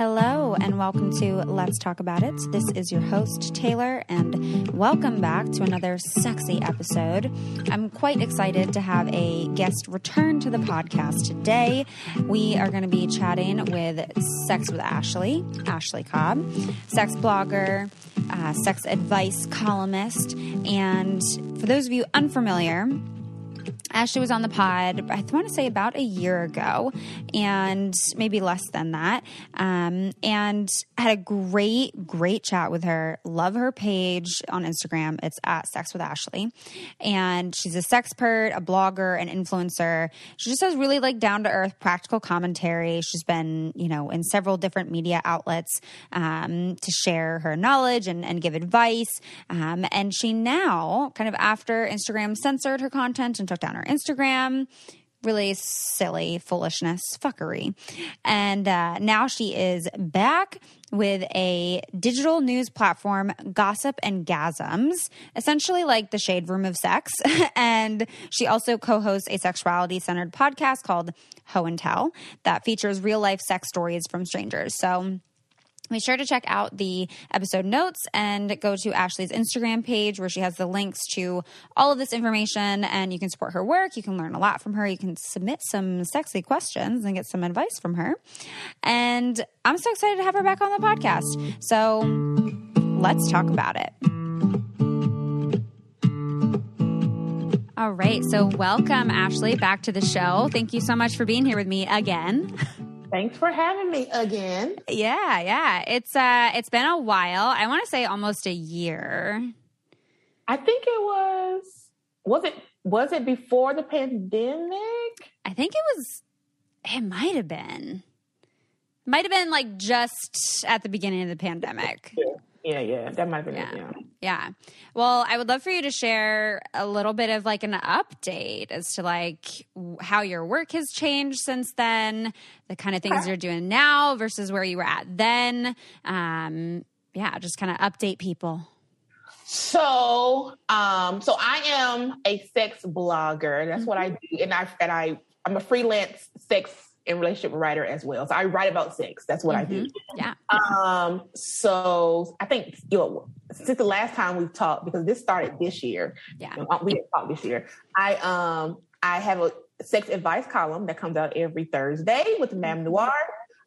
Hello, and welcome to Let's Talk About It. This is your host, Taylor, and welcome back to another sexy episode. I'm quite excited to have a guest return to the podcast today. We are going to be chatting with Sex with Ashley, Ashley Cobb, sex blogger, uh, sex advice columnist, and for those of you unfamiliar, Ashley was on the pod, I want to say about a year ago, and maybe less than that. Um, and had a great, great chat with her. Love her page on Instagram. It's at Sex with Ashley. And she's a sexpert, a blogger, an influencer. She just has really like down to earth, practical commentary. She's been, you know, in several different media outlets um, to share her knowledge and, and give advice. Um, and she now, kind of after Instagram censored her content and took down her Instagram. Really silly foolishness, fuckery. And uh, now she is back with a digital news platform, Gossip and Gasms, essentially like the shade room of sex. and she also co hosts a sexuality centered podcast called Ho and Tell that features real life sex stories from strangers. So, be sure to check out the episode notes and go to Ashley's Instagram page where she has the links to all of this information and you can support her work. You can learn a lot from her. You can submit some sexy questions and get some advice from her. And I'm so excited to have her back on the podcast. So let's talk about it. All right. So, welcome, Ashley, back to the show. Thank you so much for being here with me again. Thanks for having me again. Yeah, yeah. It's uh it's been a while. I want to say almost a year. I think it was was it was it before the pandemic? I think it was it might have been. Might have been like just at the beginning of the pandemic. Yeah. Yeah, yeah, that might have been yeah. it. Yeah. Yeah. Well, I would love for you to share a little bit of like an update as to like how your work has changed since then, the kind of things you're doing now versus where you were at then. Um, yeah, just kind of update people. So, um, so I am a sex blogger. That's mm-hmm. what I do, and I and I I'm a freelance sex and relationship writer as well. So I write about sex. That's what mm-hmm. I do. Mm-hmm. Yeah. Um, so I think you know since the last time we've talked, because this started this year. Yeah. We didn't talk this year. I um I have a sex advice column that comes out every Thursday with Mam mm-hmm. Noir,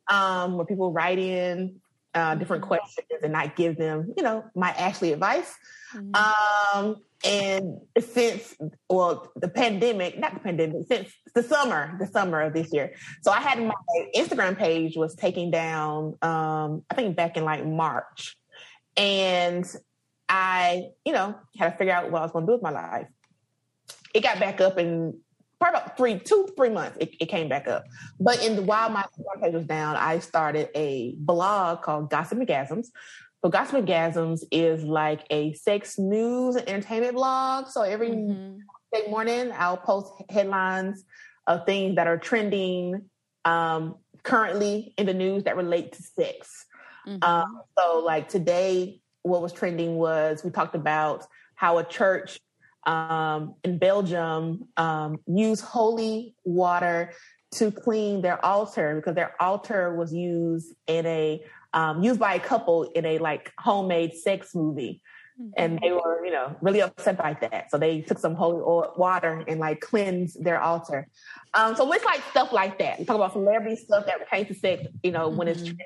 um, where people write in uh, different questions and I give them, you know, my Ashley advice. Mm-hmm. Um, and since well the pandemic not the pandemic since the summer the summer of this year. So i had my instagram page was taken down um i think back in like march. And i you know had to figure out what i was going to do with my life. It got back up in probably about three two three months it, it came back up. But in the while my instagram page was down i started a blog called Gossip and Gasms. so Gossip Gasms is like a sex news entertainment blog. So every mm-hmm. morning I'll post headlines of things that are trending um, currently in the news that relate to sex. Mm-hmm. Um, so like today, what was trending was we talked about how a church um, in Belgium um, used holy water to clean their altar because their altar was used in a um, used by a couple in a like homemade sex movie. Mm-hmm. And they were, you know, really upset by that. So they took some holy oil, water and like cleansed their altar. Um, so it's like stuff like that. We talk about celebrity stuff that pertains to sex, you know, mm-hmm. when it's mm-hmm.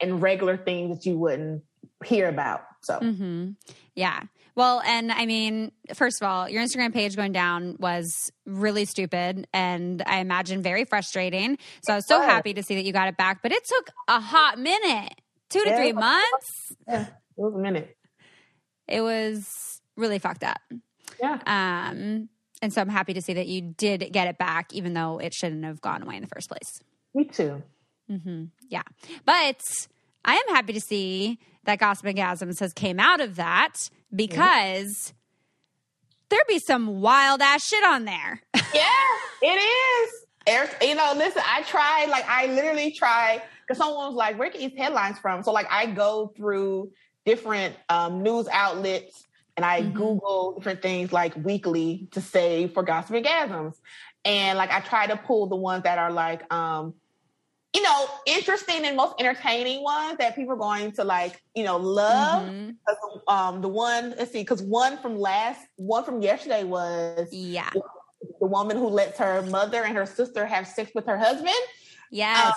and regular things that you wouldn't hear about. So, mm-hmm. yeah. Well, and I mean, first of all, your Instagram page going down was really stupid and I imagine very frustrating. So I was so happy to see that you got it back, but it took a hot minute two to yeah, three months. Yeah, it was a minute. It was really fucked up. Yeah. Um, and so I'm happy to see that you did get it back, even though it shouldn't have gone away in the first place. Me too. Mm-hmm. Yeah. But I am happy to see that Gossip and Gasms has came out of that because mm-hmm. there'd be some wild ass shit on there. yeah, it is. You know, listen, I tried, like, I literally tried because someone was like, where can these headlines from? So, like, I go through different um, news outlets and I mm-hmm. Google different things like weekly to say for Gossip and Gasms. And like, I try to pull the ones that are like, um, you know, interesting and most entertaining ones that people are going to like, you know, love. Mm-hmm. Um, the one, let's see, because one from last, one from yesterday was yeah, the woman who lets her mother and her sister have sex with her husband. Yes. Um,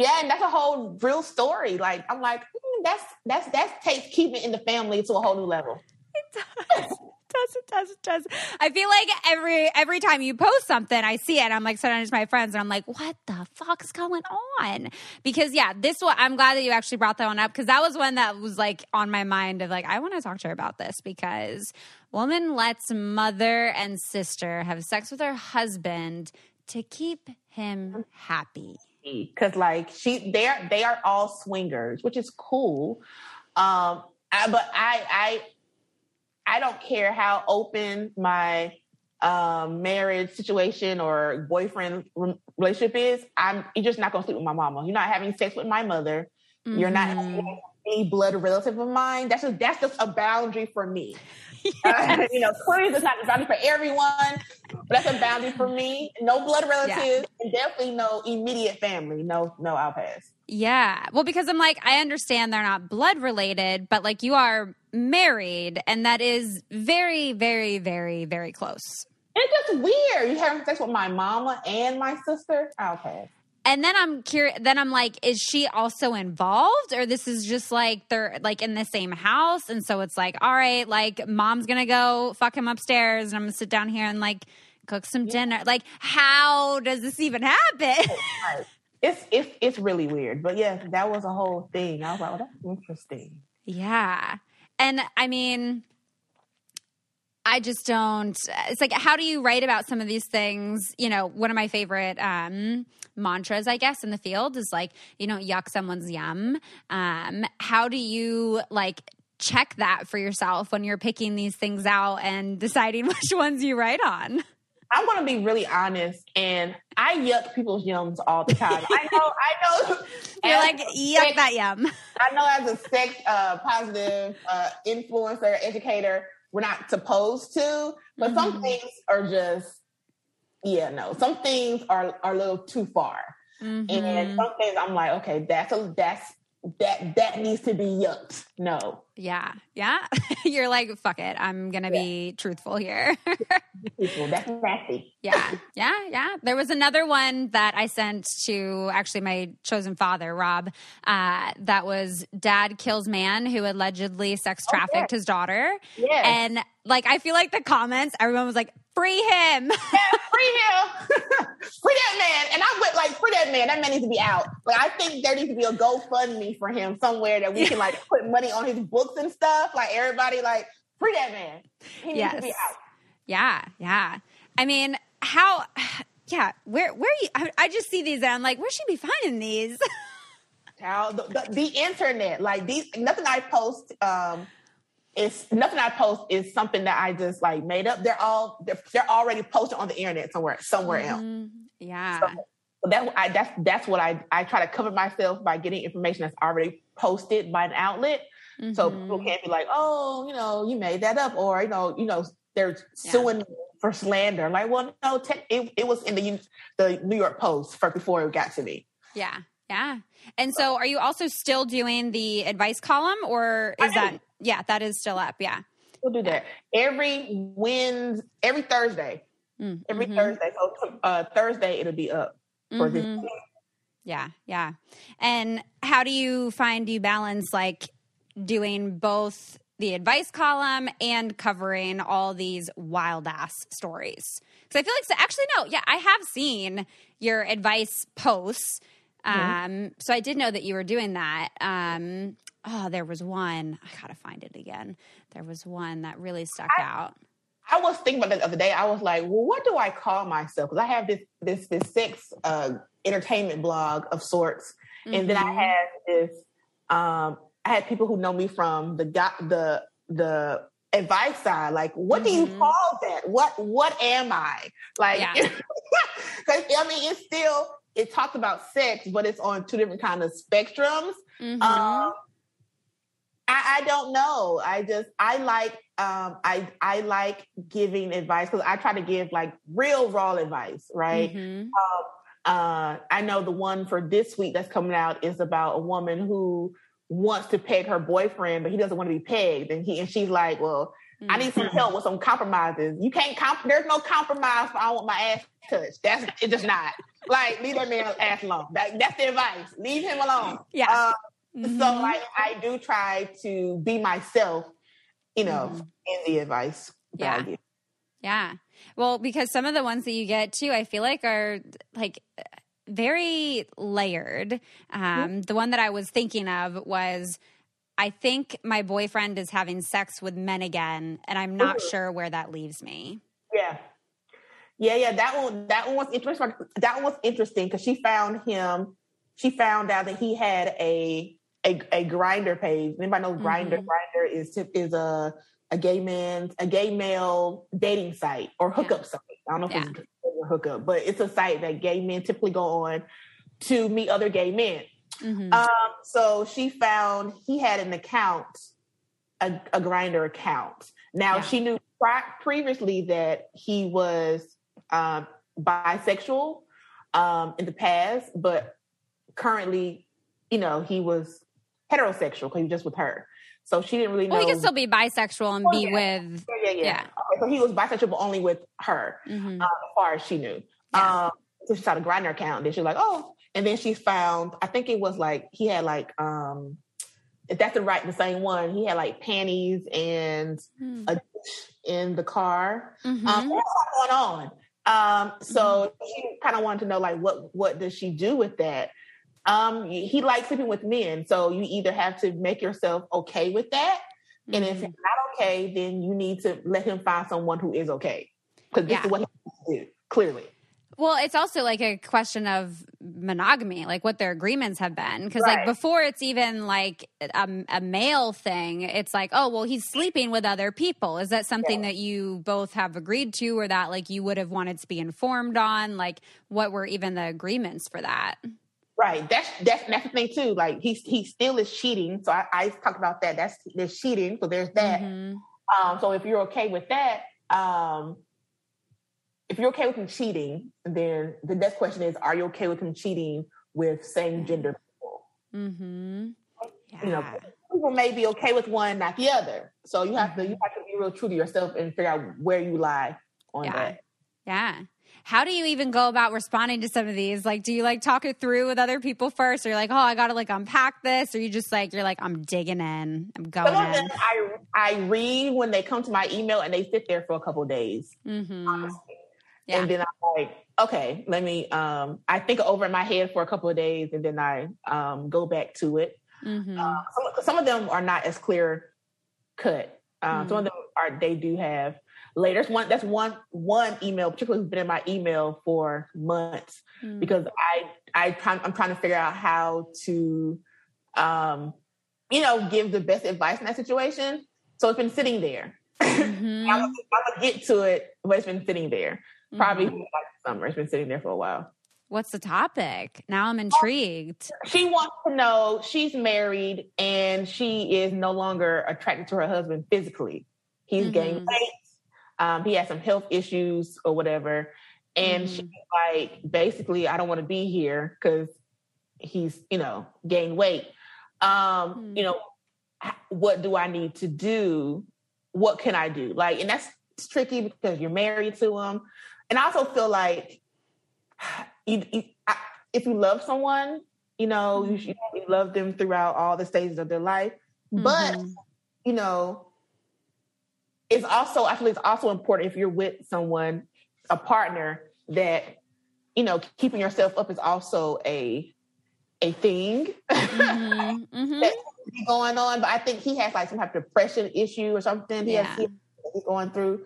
yeah, and that's a whole real story. Like I'm like, mm, that's that's that's takes keeping in the family to a whole new level. It does does, it does, it does. I feel like every every time you post something, I see it. I'm like sending it to my friends, and I'm like, "What the fuck's going on?" Because yeah, this one. I'm glad that you actually brought that one up because that was one that was like on my mind of like I want to talk to her about this because woman lets mother and sister have sex with her husband to keep him happy. Because like she, they're they are all swingers, which is cool. Um, I, but I I I don't care how open my um, marriage situation or boyfriend relationship is. I'm you're just not gonna sleep with my mama. You're not having sex with my mother. Mm-hmm. You're not any blood relative of mine. That's just that's just a boundary for me. Yes. Uh, you know, clearly it's not a boundary for everyone, but that's a boundary for me. No blood relatives, yeah. and definitely no immediate family. No, no, I'll pass. Yeah. Well, because I'm like, I understand they're not blood related, but like you are married, and that is very, very, very, very close. It's just weird. You having sex with my mama and my sister? Okay. And then I'm curious. Then I'm like, is she also involved, or this is just like they're like in the same house, and so it's like, all right, like mom's gonna go fuck him upstairs, and I'm gonna sit down here and like cook some yeah. dinner. Like, how does this even happen? it's it's it's really weird. But yeah, that was a whole thing. I was like, oh, that's interesting. Yeah. And I mean, I just don't. It's like, how do you write about some of these things? You know, one of my favorite um, mantras, I guess, in the field is like, you know, yuck someone's yum. Um, how do you like check that for yourself when you're picking these things out and deciding which ones you write on? I'm going to be really honest, and I yuck people's yums all the time. I know, I know. You're like yuck sex, that yum. I know, as a sex uh, positive uh, influencer, educator, we're not supposed to, but mm-hmm. some things are just, yeah, no. Some things are are a little too far, mm-hmm. and some things I'm like, okay, that's a that's that that needs to be yucked. No. Yeah. Yeah. You're like, fuck it. I'm gonna yeah. be truthful here. That's nasty. yeah. Yeah. Yeah. There was another one that I sent to actually my chosen father, Rob, uh, that was dad kills man who allegedly sex trafficked oh, yes. his daughter. Yes. And like I feel like the comments, everyone was like, free him. Yeah, free him. free that man. And I went like, free that man. That man needs to be out. But I think there needs to be a GoFundMe for him somewhere that we can like put money on his books and stuff. Like everybody like, free that man. He needs yes. to be out. Yeah, yeah. I mean, how yeah, where where you I, I just see these and I'm like, where should be finding these? How the, the, the, internet, like these nothing I post um it's nothing I post is something that I just like made up. They're all they're, they're already posted on the internet somewhere somewhere mm-hmm. else. Yeah. So, so that I, that's that's what I I try to cover myself by getting information that's already posted by an outlet. Mm-hmm. So people can't be like, oh, you know, you made that up, or you know, you know, they're suing yeah. for slander. Like, well, no, te- it, it was in the the New York Post first before it got to me. Yeah, yeah. And so, are you also still doing the advice column, or is that yeah, that is still up? Yeah, we'll do that every Wednesday, every Thursday, mm-hmm. every Thursday. So uh, Thursday it'll be up for mm-hmm. this. Yeah, yeah. And how do you find you balance like doing both the advice column and covering all these wild ass stories. Because I feel like, so actually, no, yeah, I have seen your advice posts. Um, mm-hmm. So I did know that you were doing that. Um, oh, there was one. I gotta find it again. There was one that really stuck I, out. I was thinking about that the other day. I was like, well, what do I call myself? Because I have this this this sex uh, entertainment blog of sorts, mm-hmm. and then I mm-hmm. this um, I had people who know me from the the the advice side. Like, what mm-hmm. do you mm-hmm. call that? What what am I? Like, because yeah. I mean, it's still it talks about sex, but it's on two different kind of spectrums. Mm-hmm. Um, I, I, don't know. I just I like um, I I like giving advice because I try to give like real raw advice, right? Mm-hmm. Um, Uh, I know the one for this week that's coming out is about a woman who wants to peg her boyfriend, but he doesn't want to be pegged, and he and she's like, "Well, I need some help with some compromises. You can't comp. There's no compromise. I want my ass touched. That's it's just not. Like leave that man ass alone. That, that's the advice. Leave him alone. Yeah. Uh, Mhm. So like I do try to be myself, you know, Mhm. in the advice. that Yeah. Yeah. Well, because some of the ones that you get too, I feel like are like very layered. Um, the one that I was thinking of was I think my boyfriend is having sex with men again, and I'm not Mhm. sure where that leaves me. Yeah. Yeah, yeah. That one that one was interesting. That one was interesting because she found him, she found out that he had a a, a Grindr page. Anybody knows Grindr? Mhm. Grindr is is a a gay man, a gay male dating site or hookup site. I don't know if Yeah. it's a hookup, but it's a site that gay men typically go on to meet other gay men. Mhm. Um, so she found he had an account, a, a Grindr account. Now Yeah. she knew previously that he was um, bisexual um, in the past, but currently, you know, he was heterosexual because he was just with her. So she didn't really know. well, he could still be bisexual and Oh, be yeah. with. yeah, yeah, yeah. yeah. Okay, so he was bisexual, but only with her Mhm. um, as far as she knew. Yeah. Um, so she saw the Grindr account. Then she was like, oh, and then she found. I think it was like he had like um, if that's the right the same one. He had like panties and Hmm. a dish in the car. Mhm. Um, lot going on. Um, so she kind of wanted to know like what what does she do with that? Um, he likes sleeping with men, so you either have to make yourself okay with that, and if Mhm. it's not okay, then you need to let him find someone who is okay. Because this Yeah. is what he wants to do, clearly. Well, it's also like a question of monogamy, like what their agreements have been. Because, like, before it's even like a, a male thing, it's like, oh, well, he's sleeping with other people. Is that something that you both have agreed to, or that like you would have wanted to be informed on? Like, what were even the agreements for that? Right. That's that's that's the thing too. Like he's he still is cheating. So I, I talked about that. That's there's cheating. So there's that. Mhm. Um, so if you're okay with that, um, if you're okay with him cheating, then the next question is, are you okay with him cheating with same gender people? Mhm. You know, people may be okay with one, not the other. So you have to you have to be real true to yourself and figure out where you lie on Yeah. that. Yeah. How do you even go about responding to some of these? Like, do you like talk it through with other people first? Or you're like, oh, I got to like unpack this? Or you just like, you're like, I'm digging in. I'm going Some of them I I read when they come to my email and they sit there for a couple days. hmm Yeah. And then I'm like, okay, let me um I think over in my head for a couple of days and then I um go back to it. hmm Uh, some, some of them are not as clear cut. Um, Some of them are they do have later. That's one that's one one email, particularly who's been in my email for months Mm-hmm. because I I I'm trying to figure out how to um you know give the best advice in that situation. So it's been sitting there. Mhm. I'm, gonna, get to it, but it's been sitting there. Probably Mhm. like summer. It's been sitting there for a while. What's the topic? Now I'm intrigued. She wants to know she's married and she is no longer attracted to her husband physically. He's gained Mhm. weight. Um, he has some health issues or whatever. And Mhm. she's like, basically, I don't want to be here because he's, you know, gained weight. Um, Hmm. You know, what do I need to do? What can I do? Like, and that's tricky because you're married to him. And I also feel like you, you I, if you love someone, you know, you, should, you love them throughout all the stages of their life. But Mhm. you know, it's also I feel it's also important if you're with someone, a partner, that you know, keeping yourself up is also a a thing Mhm. Mhm. that be going on. But I think he has like some type of depression issue or something. He Yeah. has he's going through.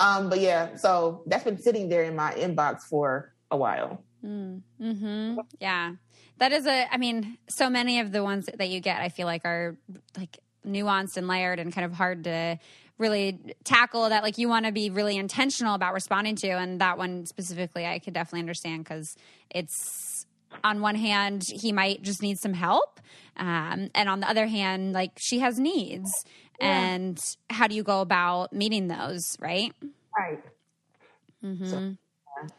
Um, but yeah, so that's been sitting there in my inbox for a while. Mm-hmm. Yeah. That is a, I mean, so many of the ones that you get, I feel like are like nuanced and layered and kind of hard to really tackle that like you want to be really intentional about responding to. And that one specifically, I could definitely understand because it's on one hand, he might just need some help. Um, and on the other hand, like she has needs. Yeah. And how do you go about meeting those, right? Right. Mm-hmm. So-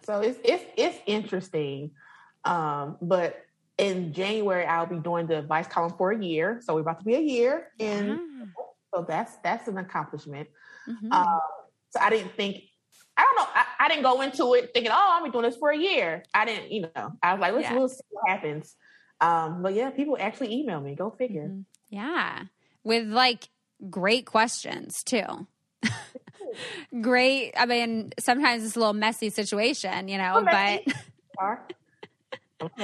So it's it's it's interesting. Um, but in January, I'll be doing the advice column for a year. So we're about to be a year, and so that's that's an accomplishment. Mm-hmm. Um, so I didn't think. I don't know. I, I, didn't go into it thinking, "Oh, I'm be doing this for a year." I didn't, you know. I was like, "Let's yeah. we'll see what happens." Um, but yeah, people actually email me. Go figure. Mm-hmm. Yeah, with like great questions too. great. I mean, sometimes it's a little messy situation, you know, but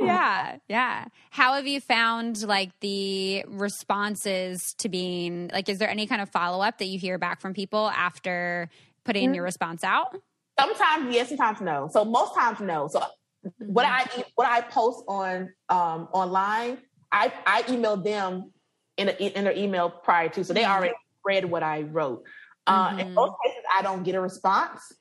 yeah, yeah. How have you found like the responses to being like is there any kind of follow-up that you hear back from people after putting mm-hmm. your response out? Sometimes yes, sometimes no. So most times no. So mm-hmm. what I what I post on um online, I I email them in a, in their email prior to, so they mm-hmm. already read what I wrote. Uh, in mm-hmm. most cases, I don't get a response.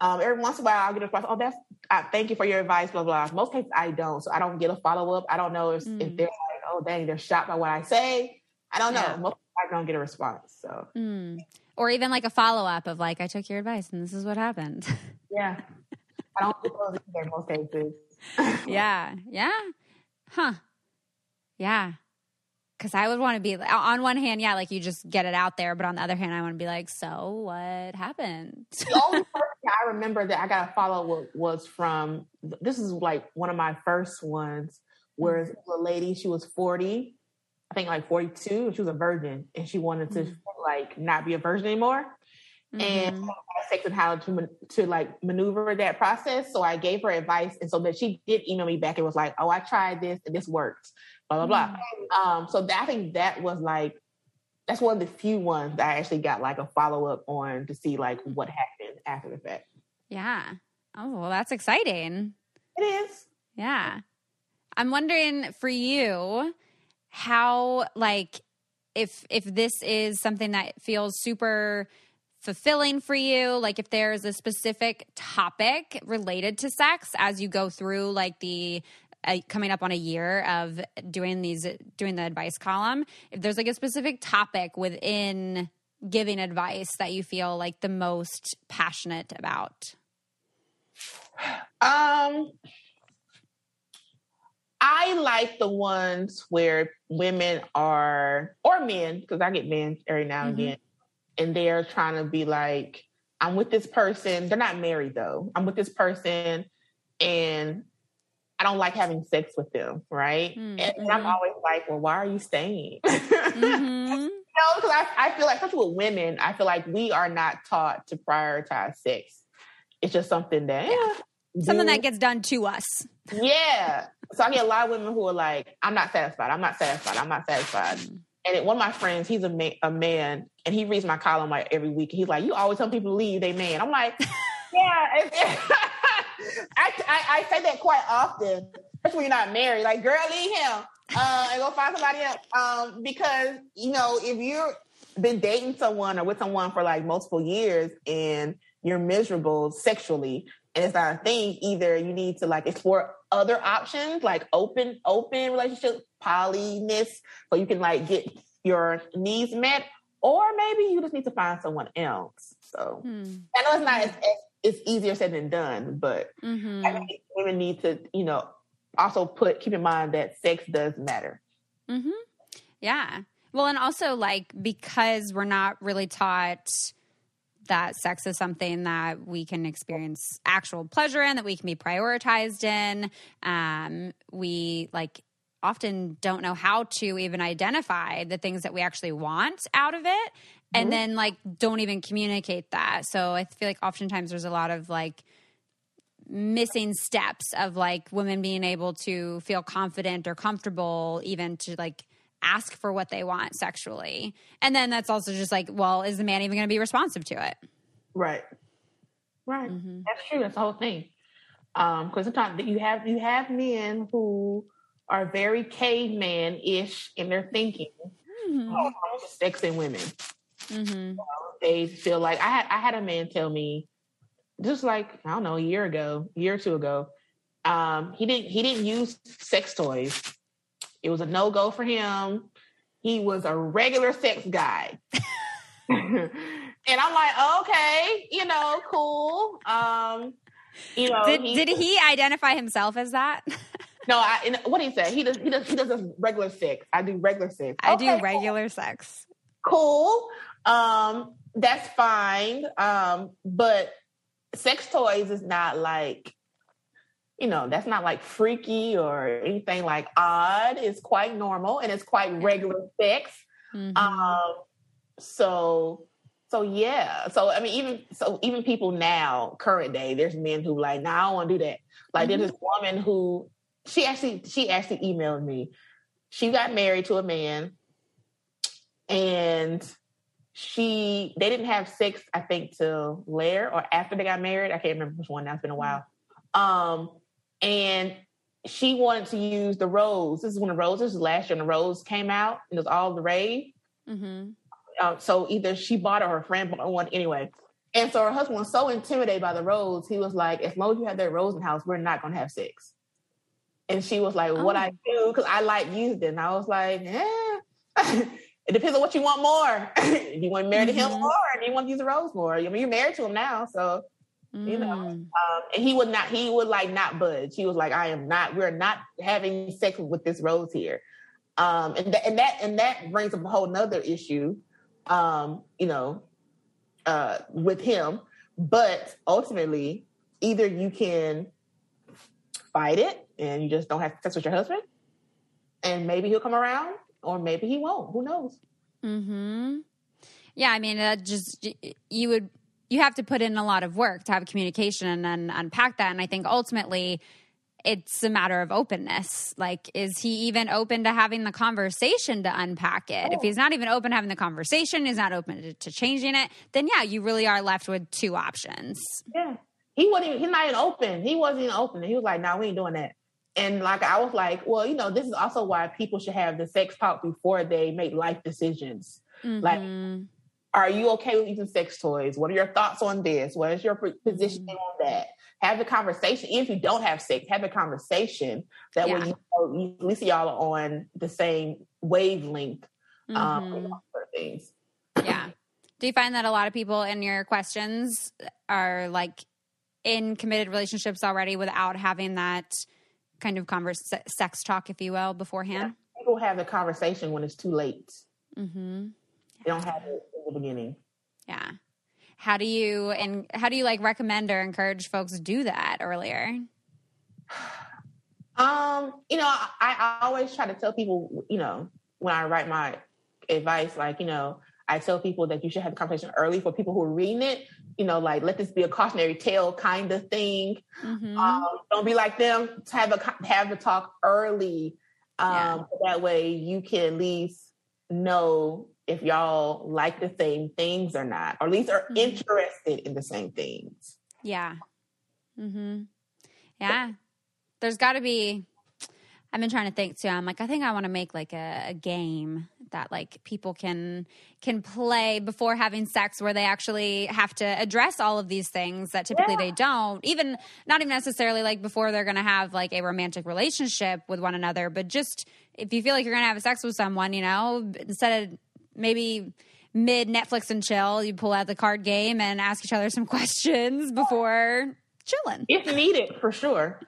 Um, every once in a while, I'll get a response. Oh, that's uh, thank you for your advice. Blah blah. Most cases, I don't, so I don't get a follow up. I don't know if mm. if they're like, oh dang, they're shocked by what I say. I don't know. Yeah. Most I don't get a response. So, mm. or even like a follow up of like, I took your advice and this is what happened. Yeah, I don't get those either. Most cases. yeah. Yeah. Huh. Yeah because I would want to be on one hand, yeah, like you just get it out there, but on the other hand, I want to be like, so what happened? the only person I remember that I got to follow up was from this is like one of my first ones, where mm-hmm. a lady she was forty, I think like forty two, she was a virgin, and she wanted to mm-hmm. like not be a virgin anymore. Mm-hmm. And and how to to like maneuver that process. So I gave her advice, and so that she did email me back. And it was like, "Oh, I tried this, and this worked." blah blah mm blah. Um, so that, I think that was like that's one of the few ones that I actually got like a follow up on to see like what happened after the fact. Yeah. Oh, well, that's exciting. It is. Yeah. I'm wondering for you how like if if this is something that feels super fulfilling for you like if there's a specific topic related to sex as you go through like the coming up on a year of doing these doing the advice column if there's like a specific topic within giving advice that you feel like the most passionate about um I like the ones where women are, or men, because I get men every now and mm-hmm. again, and they're trying to be like, I'm with this person. They're not married though. I'm with this person, and I don't like having sex with them, right? Mm-hmm. And, I'm mm-hmm. always like, well, why are you staying? Mm-hmm. you know, because I, I feel like, especially with women, I feel like we are not taught to prioritize sex. It's just something that yeah. something that gets done to us. Yeah. So I get a lot of women who are like, I'm not satisfied. I'm not satisfied. I'm not satisfied. Mm-hmm. And one of my friends, he's a, ma- a man, and he reads my column like every week. He's like, "You always tell people to leave they man." I'm like, "Yeah." I, I, I say that quite often, especially when you're not married. Like, girl, leave him uh, and go find somebody else. Um, because you know, if you've been dating someone or with someone for like multiple years and you're miserable sexually and it's not a thing, either you need to like explore other options, like open, open relationship, polyness, so you can like get your needs met, or maybe you just need to find someone else. So hmm. I know it's not as, as it's easier said than done, but mm-hmm. I think women need to, you know, also put keep in mind that sex does matter. Mm-hmm. Yeah. Well, and also like because we're not really taught that sex is something that we can experience actual pleasure in, that we can be prioritized in. Um, we like often don't know how to even identify the things that we actually want out of it and mm-hmm. then like don't even communicate that. So I feel like oftentimes there's a lot of like missing steps of like women being able to feel confident or comfortable even to like ask for what they want sexually. And then that's also just like, well, is the man even going to be responsive to it? Right. Right. Mm-hmm. That's true. That's the whole thing. Um, because sometimes you have you have men who are very caveman ish in their thinking. Mm-hmm. Oh, sex and women. Mm-hmm. they feel like I had I had a man tell me just like I don't know a year ago, year or two ago. Um, he didn't he didn't use sex toys. It was a no go for him. He was a regular sex guy. and I'm like, okay, you know, cool. Um, you know, did, he, did he identify himself as that? No, I. What he say? He does. He does. He does regular sex. I do regular sex. I Okay, do regular sex. Cool. Um, that's fine. Um, but sex toys is not like, you know, that's not like freaky or anything like odd. It's quite normal and it's quite regular sex. Mhm. Um, so so yeah. So I mean, even so, even people now, current day, there's men who like, nah, I don't want to do that. Like there's this woman who she actually she actually emailed me. She got married to a man, and she they didn't have sex. I think till later or after they got married. I can't remember which one. Now it's been a while. Um, and she wanted to use the rose. This is when the rose roses last year. And the rose came out, and it was all the rage. Mhm. Uh, so either she bought it or her friend bought one anyway. And so her husband was so intimidated by the rose, he was like, "As long as you have that rose in the house, we're not going to have sex." And she was like, "What Oh. I do because I like used it." And I was like, "Yeah, it depends on what you want more. you want to marry to him more, or do you want to use the rose more? I mean, you're married to him now, so." You know, Mm. Um, and he would not. He would like not budge. He was like, "I am not. We're not having sex with this rose here." Um, and that and that and that brings up a whole nother issue. Um, you know, uh, with him. But ultimately, either you can fight it and you just don't have sex with your husband, and maybe he'll come around, or maybe he won't. Who knows? Hmm. Yeah, I mean, that just you would you have to put in a lot of work to have communication and then unpack that. And I think ultimately, it's a matter of openness. Like, is he even open to having the conversation to unpack it? If Oh. he's not even open to having the conversation, he's not open to, to changing it. Then yeah, you really are left with two options. Yeah. He wasn't even, he's not even open. He wasn't even open. He was like, no, we ain't doing that. And like I was like, well, you know, this is also why people should have the sex talk before they make life decisions. Like, Mhm. Are you okay with using sex toys? What are your thoughts on this? What is your p- positioning on that? Have the conversation. Even if you don't have sex, have a conversation. That way, Yeah. you know, at least y'all are on the same wavelength. Um, Mhm. for things. Yeah. Do you find that a lot of people in your questions are like in committed relationships already without having that kind of converse sex talk, if you will, beforehand? People have the conversation when it's too late. Mm-hmm. They don't have it the beginning. Yeah. How do you and how do you like recommend or encourage folks to do that earlier? Um, you know, I, I always try to tell people, you know, when I write my advice, like, you know, I tell people that you should have the conversation early for people who are reading it, you know, like let this be a cautionary tale kind of thing. Mhm. Um, don't be like them. to Have a have a talk early. Um, that way you can at least know if y'all like the same things or not, or at least are Mhm. interested in the same things. Yeah. Mm-hmm. Yeah. There's got to be. I've been trying to think too. I'm like, I think I want to make like a, a game that like people can can play before having sex, where they actually have to address all of these things that typically Yeah. they don't. Even not even necessarily like before they're going to have like a romantic relationship with one another, but just if you feel like you're going to have sex with someone, you know, instead of maybe mid Netflix and chill, you pull out the card game and ask each other some questions before chilling. If needed, for sure.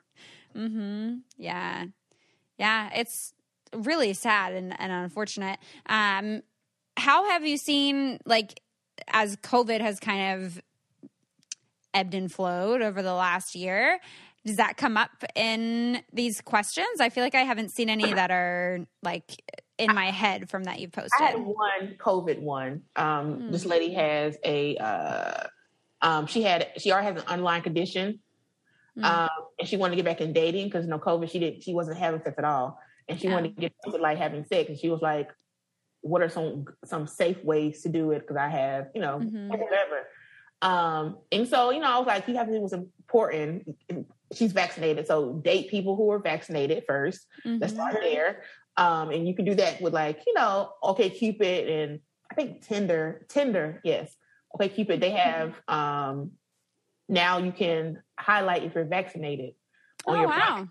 Mm-hmm. Yeah. Yeah. It's really sad and, and unfortunate. Um, how have you seen, like, as COVID has kind of ebbed and flowed over the last year, does that come up in these questions? I feel like I haven't seen any that are like in my head from that you've posted. I had one COVID one. Um, Hmm. This lady has a, uh, um, she had, she already has an underlying condition, Hmm. um, and she wanted to get back in dating because no COVID, she didn't, she wasn't having sex at all, and she Yeah. wanted to get into like having sex, and she was like, "What are some some safe ways to do it?" Because I have, you know, Mhm. whatever. Um, and so, you know, I was like, you have to do what's important. She's vaccinated, so date people who are vaccinated 1st Let's Mhm. start there. Um, and you can do that with like, you know, OkCupid and I think Tinder, Tinder, yes. OkCupid, they have um now you can highlight if you're vaccinated on Oh, your wow. profile.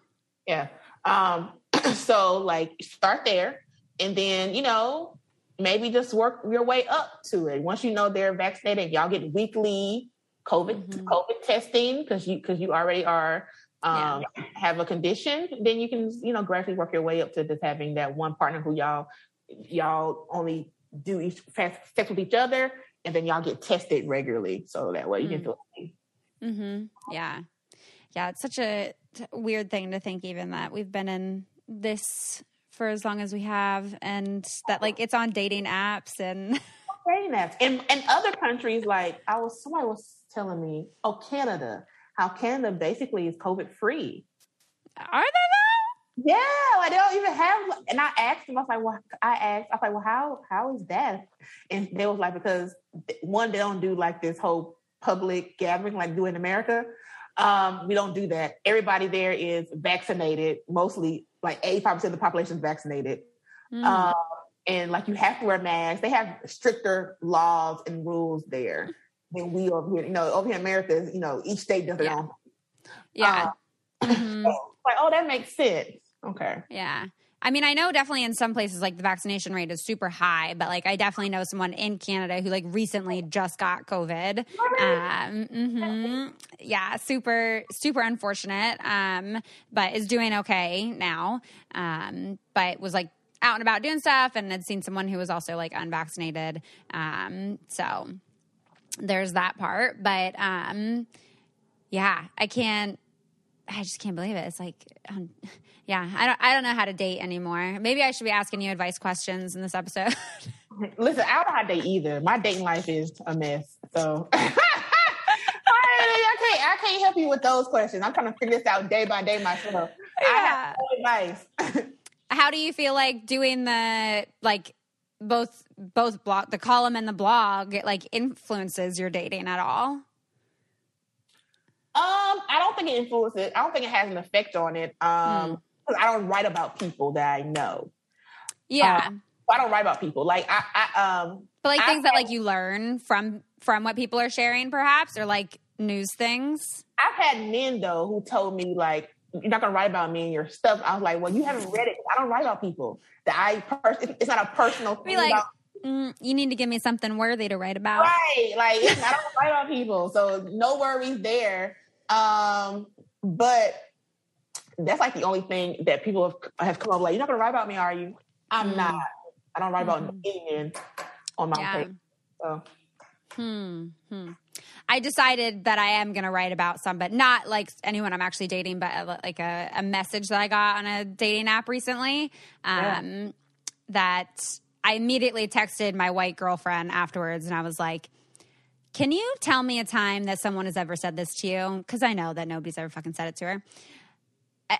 Yeah. Um, so like start there and then, you know, maybe just work your way up to it. Once you know they're vaccinated, y'all get weekly COVID Mhm. COVID testing because you because you already are um have a condition, then you can you know gradually work your way up to just having that one partner who y'all y'all only do each sex with each other, and then y'all get tested regularly, so that way you can Mm. feel safe. Mm-hmm. Yeah. Yeah. It's such a t- weird thing to think, even that we've been in this for as long as we have, and that like it's on dating apps and dating apps. In in other countries, like I was somebody was telling me, oh Canada, how Canada basically is COVID free. are they though? Yeah, like they don't even have. And I asked them, I was like, well, I asked, I was like, well, how how is that? And they was like, because one, they don't do like this whole public gathering like do in America. Um, we don't do that. Everybody there is vaccinated, mostly like 85% of the population is vaccinated. Mm. Um, and like you have to wear masks. They have stricter laws and rules there than we over here. You know, over here in America, you know, each state does their Yeah. own. yeah. Um, Mhm. like, oh, that makes sense. Okay. Yeah. I mean, I know definitely in some places like the vaccination rate is super high, but like I definitely know someone in Canada who like recently just got COVID. Um, mhm. Yeah, super, super unfortunate. Um, but is doing okay now. Um, but was like out and about doing stuff and had seen someone who was also like unvaccinated. Um, so there's that part. But um, yeah, I can't. I just can't believe it. It's like, um, yeah, I don't, I don't know how to date anymore. Maybe I should be asking you advice questions in this episode. Listen, I don't know how to date either. My dating life is a mess. So I, I can't I can't help you with those questions. I'm trying to figure this out day by day myself. I have no advice. how do you feel like doing the like both both blog the column and the blog like influences your dating at all? Um, I don't think it influences. I don't think it has an effect on it. Um. 'cause I don't write about people that I know. Yeah, I don't write about people. Like I, I um, but like I- things that like you learn from from what people are sharing, perhaps, or like news things. I've had men though who told me like, "You're not gonna write about me and your stuff." I was like, "Well, you haven't read it. I don't write about people. That I, pers- it's not a personal Be like, about mm, you need to give me something worthy to write about. Right. Like I don't write about people. So no worries there. Um, but that's like the only thing that people have, have come up like, you're not gonna write about me, are you? I'm Mm. not. I don't write about Mhm. any men on my Yeah. page. So Hmm. hmm. I decided that I am going to write about some, but not like anyone I'm actually dating, but uh, like a, a message that I got on a dating app recently. Um, That I immediately texted my white girlfriend afterwards, and I was like, "Can you tell me a time that someone has ever said this to you? Because I know that nobody's ever fucking said it to her."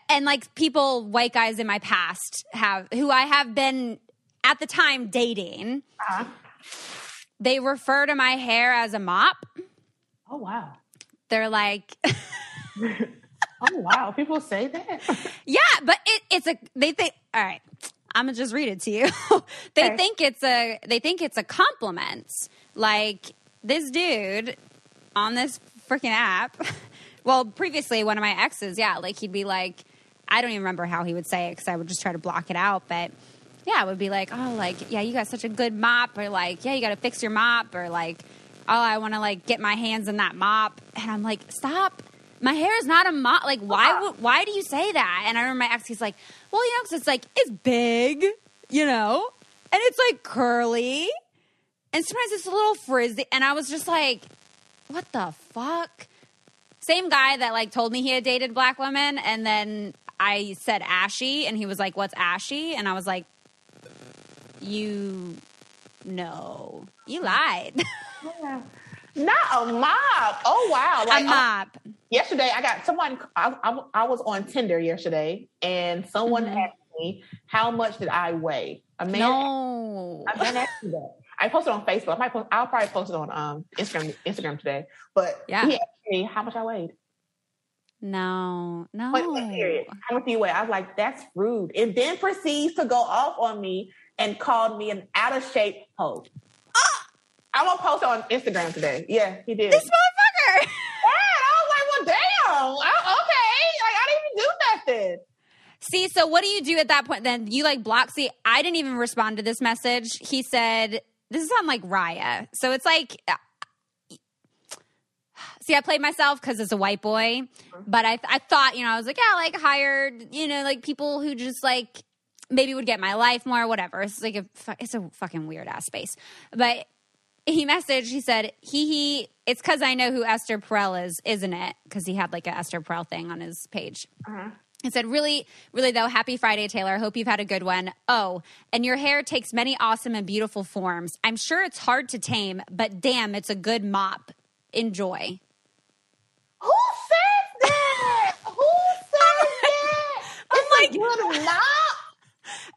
And like people, white guys in my past have, who I have been at the time dating, uh-huh. they refer to my hair as a mop. Oh wow. They're like, Oh wow. People say that. yeah, but it, it's a they think. All right, I'm gonna just read it to you. they Okay. think it's a they think it's a compliment. Like this dude on this freaking app. Well, previously one of my exes, yeah, like he'd be like, I don't even remember how he would say it because I would just try to block it out, but. Yeah, it would be like, oh, like, yeah, you got such a good mop, or like, yeah, you got to fix your mop, or like, Oh, I want to like get my hands in that mop, and I'm like, stop, my hair is not a mop. Like, why uh-huh. would, why do you say that? And I remember my ex, he's like, well, you know, because it's like it's big, you know, and it's like curly, and sometimes it's a little frizzy, and I was just like, what the fuck? Same guy that like told me he had dated black women, and then I said ashy, and he was like, "What's ashy?" And I was like, "You know, you lied." Not a mob. Oh wow. a Like uh, mop. yesterday I got someone I, I, I was on Tinder yesterday and someone Mhm. asked me how much did I weigh? A man No. a man asked me that. I posted on Facebook. I might post, I'll probably post it on um Instagram Instagram today. But Yeah. he asked me how much I weighed. No. No. Blank period. How much do you weigh? I was like, that's rude. And then proceeds to go off on me and called me an out of shape hoe. I'm gonna post it on Instagram today. Yeah, he did. This motherfucker. Yeah, I was like, well, damn. I- okay, like I didn't even do nothing. See, so what do you do at that point then? You like block. See, I didn't even respond to this message. He said, this is on like Raya. So it's like, uh, See, I played myself because it's a white boy, but I I thought you know I was like yeah like hired you know like people who just like maybe would get my life more whatever. It's like a it's a fucking weird ass space, but he messaged. He said he he. It's because I know who Esther Perel is, isn't it? Because he had like a Esther Perel thing on his page. Uh-huh. It said, really, really though, happy Friday, Taylor. Hope you've had a good one. Oh, and your hair takes many awesome and beautiful forms. I'm sure it's hard to tame, but damn, it's a good mop. Enjoy. Who says that? Who says that? I'm It's like- a good mop.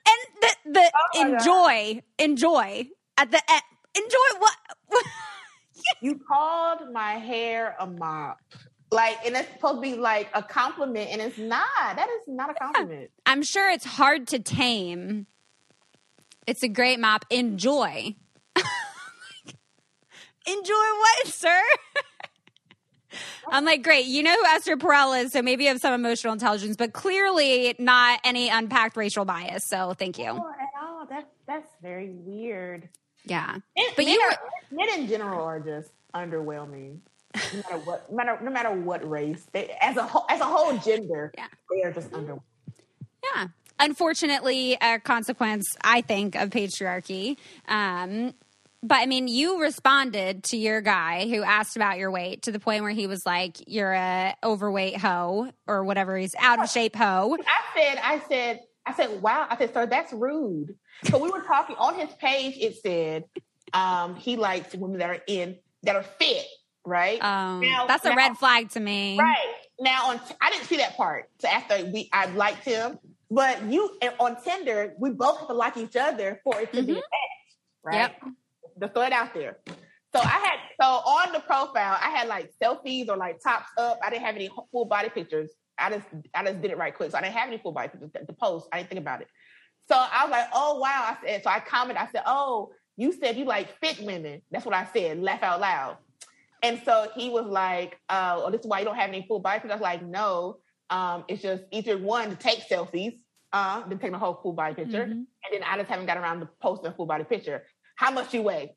And the, the Oh my God. enjoy, enjoy at the end. Enjoy what? You called my hair a mop. Like, and it's supposed to be like a compliment, and it's not. That is not a compliment. I'm sure it's hard to tame. It's a great mop. Enjoy. Enjoy what, sir? I'm like, great. You know who Esther Perel is, so maybe you have some emotional intelligence, but clearly not any unpacked racial bias. So thank you. Oh, at all. That's that's very weird. Yeah. Men, But men you are, men in general are just underwhelming. No matter what, no matter, no matter what race, they, as a whole, as a whole gender, Yeah. they are just underwhelming. Yeah. Unfortunately, a consequence, I think, of patriarchy. Um, but I mean, you responded to your guy who asked about your weight to the point where he was like, "You're a overweight hoe or whatever. He's out of shape hoe." I said, I said, I said, wow. I said, sir, that's rude. So we were talking on his page. It said um, he likes women that are in that are fit, right? Um, Now- that's a now- red flag to me. Right now, on I didn't see that part. So after we, I liked him, but you and on Tinder, we both have to like each other for it to be a match, right? Yep. To throw out there. So I had so on the profile, I had like selfies or like tops up. I didn't have any full body pictures. I just I just did it right quick. So I didn't have any full body pictures to post. I didn't think about it. So I was like, oh wow. I said so I commented. I said, oh, you said you like fit women. That's what I said. Laugh out loud. And so he was like, uh, oh, this is why you don't have any full body pictures. I was like, no, um, it's just easier one to take selfies uh, than taking a whole full body picture. Mhm. And then I just haven't got around to posting a full body picture. How much you weigh?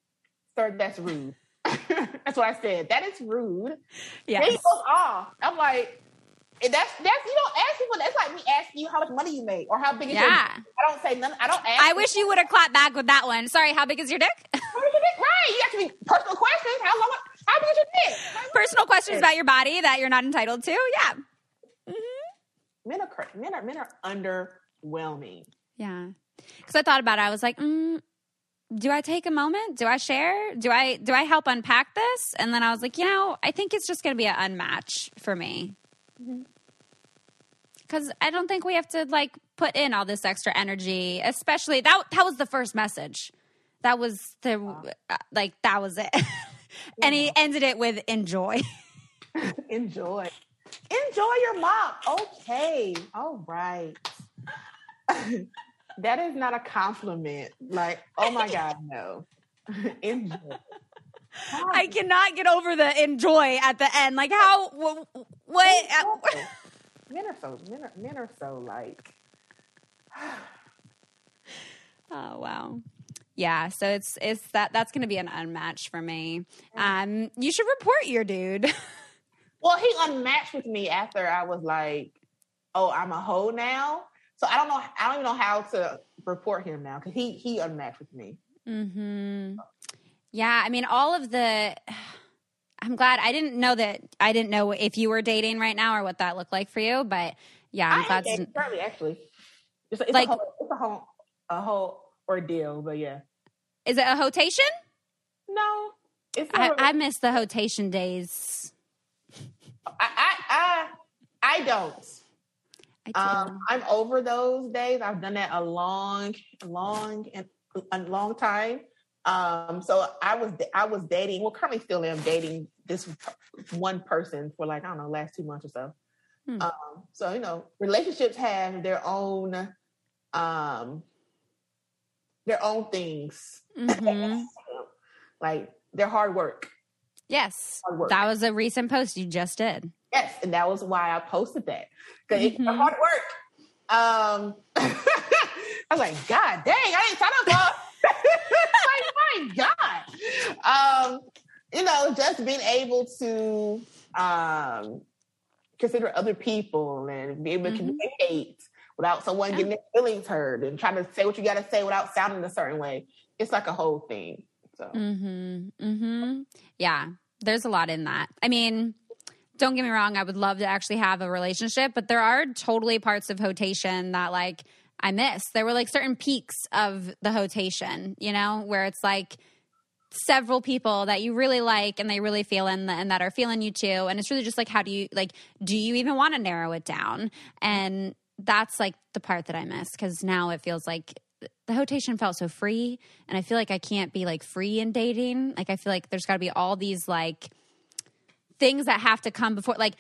Sir, that's rude. that's what I said. That is rude. Then he goes off. I'm like, and that's that's you don't ask people. That's like me asking you how much money you make or how big is your. Yeah. I don't say none. I don't ask. I wish you would have clapped back with that one. Sorry, how big is your dick? How big is your dick? Right. You have to be personal questions. How long? How big is your dick? Like, Personal questions about your body that you're not entitled to. Yeah. men are men are men are underwhelming. Yeah. Because I thought about it. I was like, mm, do I take a moment? Do I share? Do I do I help unpack this? And then I was like, you know, I think it's just going to be an unmatch for me. Because I don't think we have to like put in all this extra energy, especially that that was the first message. That was the uh, like that was it. and he ended it with enjoy. Enjoy. Enjoy your mop. Okay. All right. that is not a compliment. Like, oh my God, no. Enjoy. I cannot get over the enjoy at the end. Like how what men are so men are men are so like Oh wow. Yeah, so it's it's that that's going to be an unmatched for me. Um you should report your dude. well, he unmatched with me after I was like, oh, I'm a hoe now. So I don't know. I don't even know how to report him now because he he unmatched with me. mhm. Yeah, I mean all of the I'm glad I didn't know that I didn't know if you were dating right now or what that looked like for you, but yeah, I'm I glad dating currently actually. It's, a, it's Like- a whole it's a whole a whole ordeal, but yeah. Is it a hotation? No, it's I, not- I miss the hotation days. I, I, I, I don't. I do. Um, I'm over those days. I've done that a long, long, and a long time. Um, so I was, I was dating. Well, currently still am dating this one person for like I don't know, last two months or so. Hmm. Um, so you know, relationships have their own, um, their own things. Mhm. Like they're hard work. Yes. Hard work. That was a recent post you just did. Yes, and that was why I posted that because it's Mhm. hard work. Um, I was like, God dang, I didn't sign up for. like, my God. Um, you know, just being able to um, consider other people and be able to mm-hmm. communicate without someone yeah. getting their feelings hurt and trying to say what you got to say without sounding a certain way. It's like a whole thing. So, mm-hmm. Mm-hmm. yeah, there's a lot in that. I mean, don't get me wrong, I would love to actually have a relationship, but there are totally parts of hotation that like I miss. There were like certain peaks of the hotation, you know, where it's like several people that you really like and they really feel in the, and that are feeling you too. And it's really just like, how do you like, do you even want to narrow it down? And that's like the part that I miss because now it feels like the hotation felt so free. And I feel like I can't be like free in dating. Like, I feel like there's got to be all these like things that have to come before, like,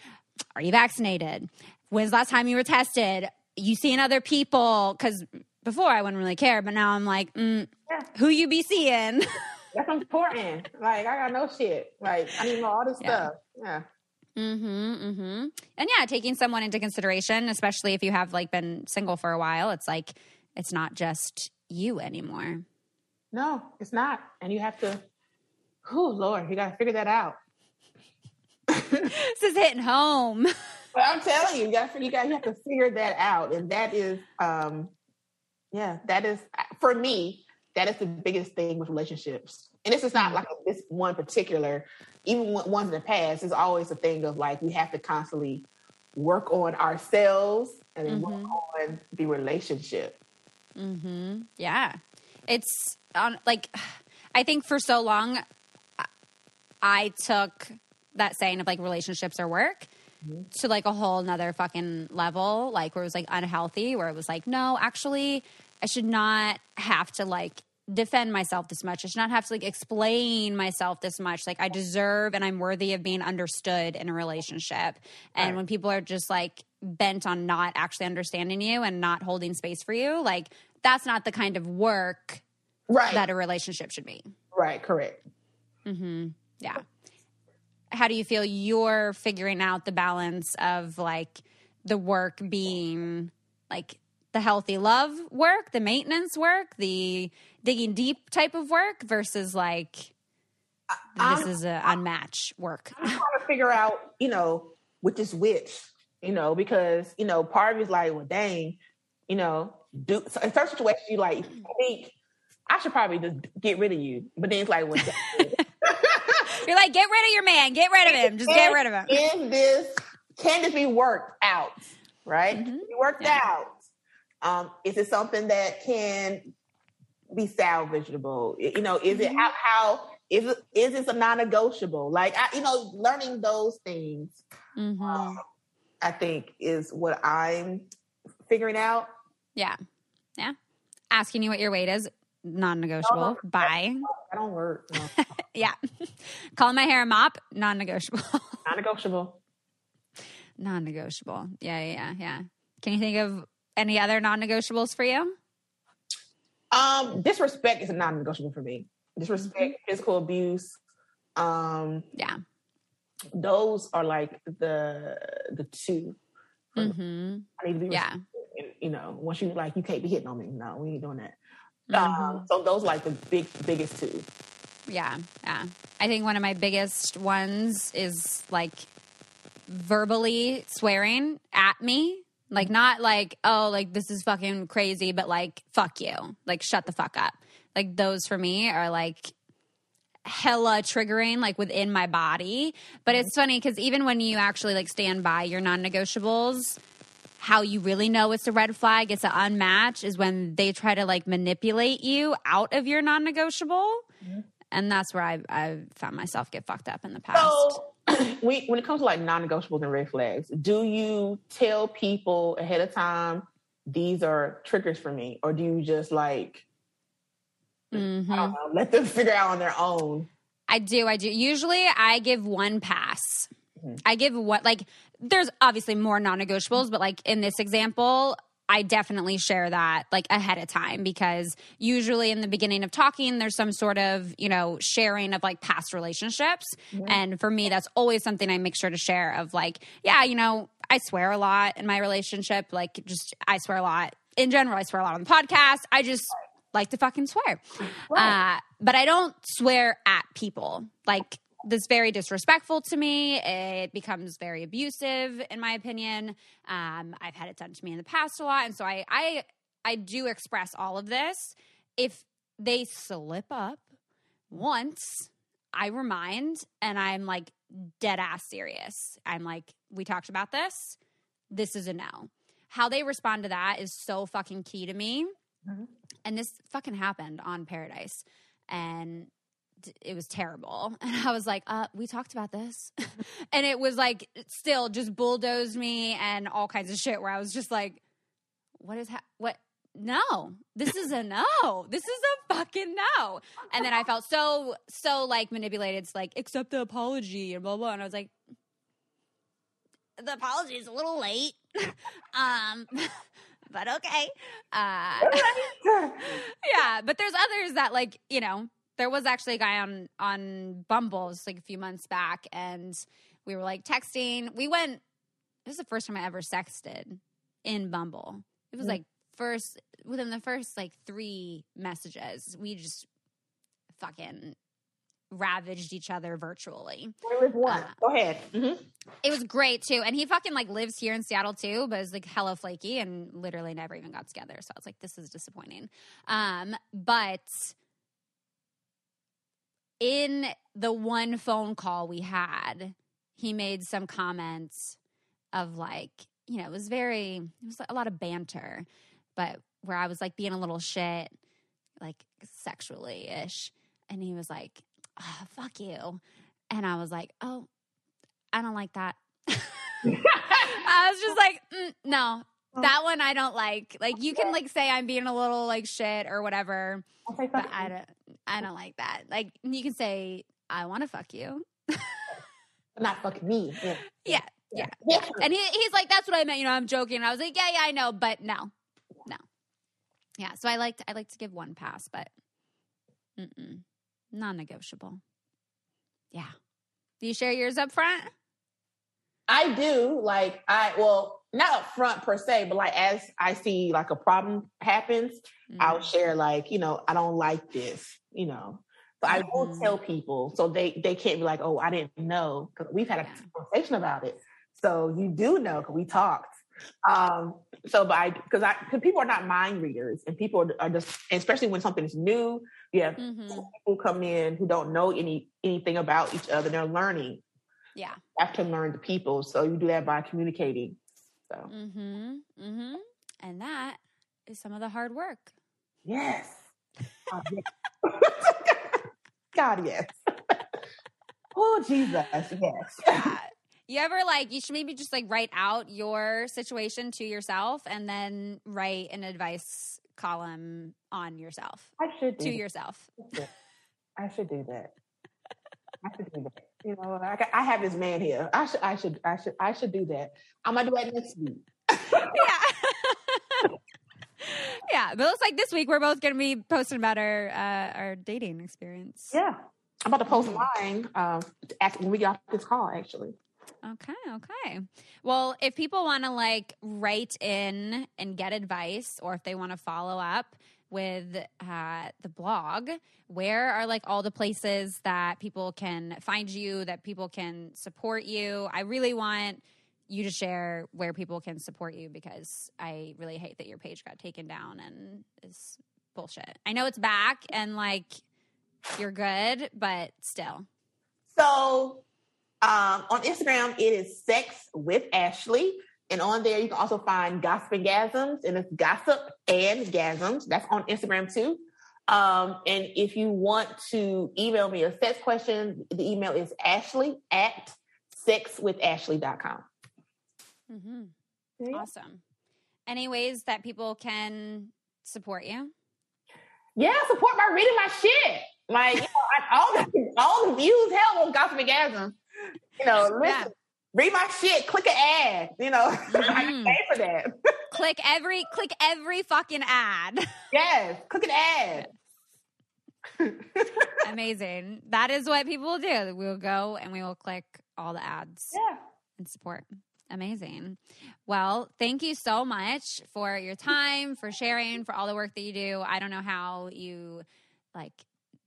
are you vaccinated? When's the last time you were tested? You seeing other people? Because before I wouldn't really care, but now I'm like, mm, yeah. who you be seeing? That's important. Like I got no shit. Like I need know all this yeah. stuff. Yeah. Mm-hmm. Mm-hmm. And yeah, taking someone into consideration, especially if you have like been single for a while, it's like it's not just you anymore. No, it's not. And you have to oh Lord, you gotta figure that out. this is hitting home. I'm telling you, you got you got you have to figure that out. And that is um yeah, that is for me, that is the biggest thing with relationships. And this is not mm-hmm. like this one particular, even ones in the past, is always a thing of like we have to constantly work on ourselves and mm-hmm. work on the relationship. Mm-hmm. Yeah. It's on like I think for so long I took that saying of like relationships are work. To like a whole nother fucking level, like where it was like unhealthy, where it was like, no, actually I should not have to like defend myself this much. I should not have to like explain myself this much. Like I deserve and I'm worthy of being understood in a relationship. And right. when people are just like bent on not actually understanding you and not holding space for you, like that's not the kind of work right. that a relationship should be. Right, correct. Mhm. Yeah. How do you feel you're figuring out the balance of like the work being like the healthy love work, the maintenance work, the digging deep type of work versus like I'm, this is a unmatched work. I'm trying to figure out, you know, which is which, you know, because you know, part of is like, well, dang, you know, do so in certain situations you like I think I should probably just get rid of you, but then it's like, well, you're like, get rid of your man, get rid of him, just get rid of him. Is this can this be worked out? Right? Mm-hmm. Be worked yeah. out um, is it something that can be salvageable? You know, is it how, how is it is this a non-negotiable? Like I, you know, learning those things, mm-hmm. um, I think is what I'm figuring out. Yeah, yeah. Asking you what your weight is, non-negotiable. No, Bye. I don't work. No. yeah. Calling my hair a mop, non-negotiable. non-negotiable. Non-negotiable. Yeah, yeah, yeah. Can you think of any other non-negotiables for you? Um, disrespect is a non-negotiable for me. Disrespect, mm-hmm. physical abuse. Um, yeah, those are like the the 2 mm-hmm. I need to be. Yeah. You know, once you like, you can't be hitting on me. No, we ain't doing that. Mm-hmm. Um, so those are like the big biggest two. Yeah, yeah. I think one of my biggest ones is like verbally swearing at me like not like, oh, like this is fucking crazy, but like fuck you. Like shut the fuck up. Like those for me are like hella triggering like within my body. But it's funny cuz even when you actually like stand by your non-negotiables, how you really know it's a red flag, it's an unmatch is when they try to like manipulate you out of your non-negotiable. Mm-hmm. And that's where I I found myself get fucked up in the past. So- we, when it comes to like non-negotiables and red flags, do you tell people ahead of time these are triggers for me, or do you just like mm-hmm. know, let them figure out on their own? I do. I do. Usually, I give one pass. Mm-hmm. I give what like. There's obviously more non-negotiables, but like in this example, I definitely share that like ahead of time because usually in the beginning of talking, there's some sort of, you know, sharing of like past relationships. Yeah. And for me, that's always something I make sure to share of like, yeah, you know, I swear a lot in my relationship. Like, just I swear a lot in general. I swear a lot on the podcast. I just like to fucking swear. Right. Uh, but I don't swear at people. Like, that's very disrespectful to me. It becomes very abusive, in my opinion. Um, I've had it done to me in the past a lot, and so I, I, I do express all of this. If they slip up once, I remind, and I'm like dead ass serious. I'm like, we talked about this. This is a no. How they respond to that is so fucking key to me. Mm-hmm. And this fucking happened on Paradise, and it was terrible. And I was like, uh, we talked about this. and it was like, still just bulldozed me and all kinds of shit where I was just like, what is, ha- what? No, this is a no. This is a fucking no. And then I felt so, so like manipulated. It's like, accept the apology and blah, blah. And I was like, the apology is a little late. um, but okay. Uh, yeah, but there's others that like, you know, there was actually a guy on on Bumble just like a few months back, and we were like texting. We went. This is the first time I ever sexted in Bumble. It was mm. like first within the first like three messages, we just fucking ravaged each other virtually. Uh, Go ahead. Mm-hmm. It was great too, and he fucking like lives here in Seattle too, but is like hella flaky and literally never even got together. So I was like, this is disappointing. Um, but in the one phone call we had, he made some comments of like, you know, it was very, it was a lot of banter, but where I was like being a little shit, like sexually ish. And he was like, oh, fuck you. And I was like, oh, I don't like that. I was just like, mm, no, that one I don't like. Like you can like say I'm being a little like shit or whatever, but I don't. I don't like that. Like you can say, I want to fuck you. Not fucking me. Yeah. Yeah. Yeah. yeah. And he, he's like, that's what I meant. You know, I'm joking. And I was like, yeah, yeah, I know, but no, no. Yeah. So I like I like to give one pass, but non-negotiable. Yeah. Do you share yours up front? I do. Like I well, not up front per se, but like as I see like a problem happens, mm-hmm. I'll share like, you know, I don't like this, you know. So I will mm-hmm. tell people so they they can't be like, oh, I didn't know because we've had a conversation about it. So you do know because we talked. Um, so by because I because people are not mind readers and people are just especially when something's new, you have mm-hmm. people come in who don't know any anything about each other. They're learning. Yeah. You have to learn the people. So you do that by communicating. So mm-hmm. Mm-hmm. And that is some of the hard work. Yes. God, yes. God, yes. oh Jesus, yes. Yeah. You ever like you should maybe just like write out your situation to yourself and then write an advice column on yourself. I should to yourself. I should do that. I should do that. You know, I, I have this man here. I should, I should, I should, I should do that. I'm gonna do that next week. yeah. Yeah, but it looks like this week we're both going to be posting about our uh, our dating experience. Yeah, I'm about to post mine uh, when we get off this call. Actually, Okay, okay. Well, if people want to like write in and get advice, or if they want to follow up with uh, the blog, where are like all the places that people can find you, that people can support you? I really want you to share where people can support you because I really hate that your page got taken down and is bullshit. I know it's back and like you're good, but still. So um, on Instagram, it is Sex with Ashley. And on there, you can also find Gossip and Gasms, and it's Gossip and Gasms. That's on Instagram too. Um, and if you want to email me a sex question, the email is ashley at sexwithashley.com. Mm-hmm. Yeah. Awesome. Any ways that people can support you? Yeah, support by reading my shit. Like, you know, I, all the all the views held on Gossip and Gasms you know, listen, yeah. read my shit, click an ad. You know, mm-hmm. I can pay for that. click every click every fucking ad. Yes, click an ad. Amazing. That is what people will do. We will go and we will click all the ads. Yeah. And support. Amazing. Well, thank you so much for your time, for sharing, for all the work that you do. I don't know how you like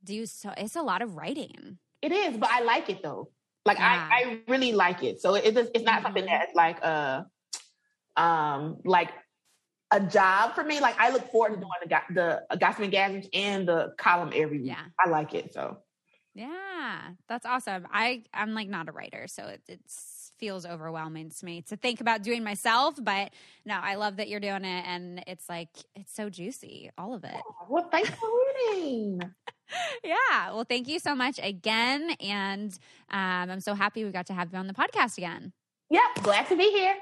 do so it's a lot of writing It is, but I like it though. Like yeah. I, I really like it. So it, it's not mm-hmm. something that's like a, um, like a job for me. Like I look forward to doing the the Gossip and Gasms and the column every week. Yeah. I like it. So yeah, that's awesome. I I'm like not a writer, so it it's feels overwhelming to me to think about doing myself. But no, I love that you're doing it, and it's like it's so juicy, all of it. Oh, well, thanks for reading. yeah, well, thank you so much again, and um, I'm so happy we got to have you on the podcast again. Yep, glad to be here.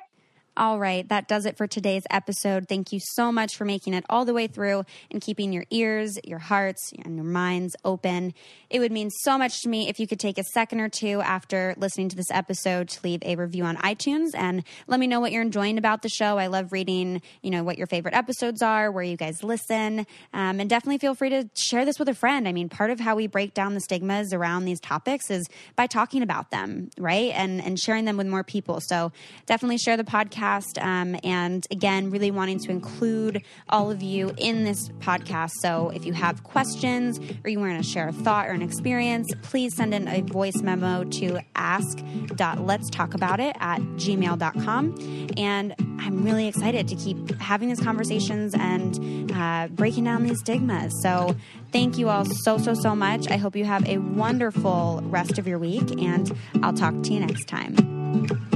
All right, that does it for today's episode. Thank you so much for making it all the way through and keeping your ears, your hearts, and your minds open. It would mean so much to me if you could take a second or two after listening to this episode to leave a review on iTunes and let me know what you're enjoying about the show. I love reading, you know, what your favorite episodes are, where you guys listen, um, and definitely feel free to share this with a friend. I mean, part of how we break down the stigmas around these topics is by talking about them, right, and and sharing them with more people. So definitely share the podcast podcast. Um, and again, really wanting to include all of you in this podcast. So if you have questions or you want to share a thought or an experience, please send in a voice memo to ask.letstalkaboutit at gmail.com. And I'm really excited to keep having these conversations and uh, breaking down these stigmas. So thank you all so, so, so much. I hope you have a wonderful rest of your week, and I'll talk to you next time.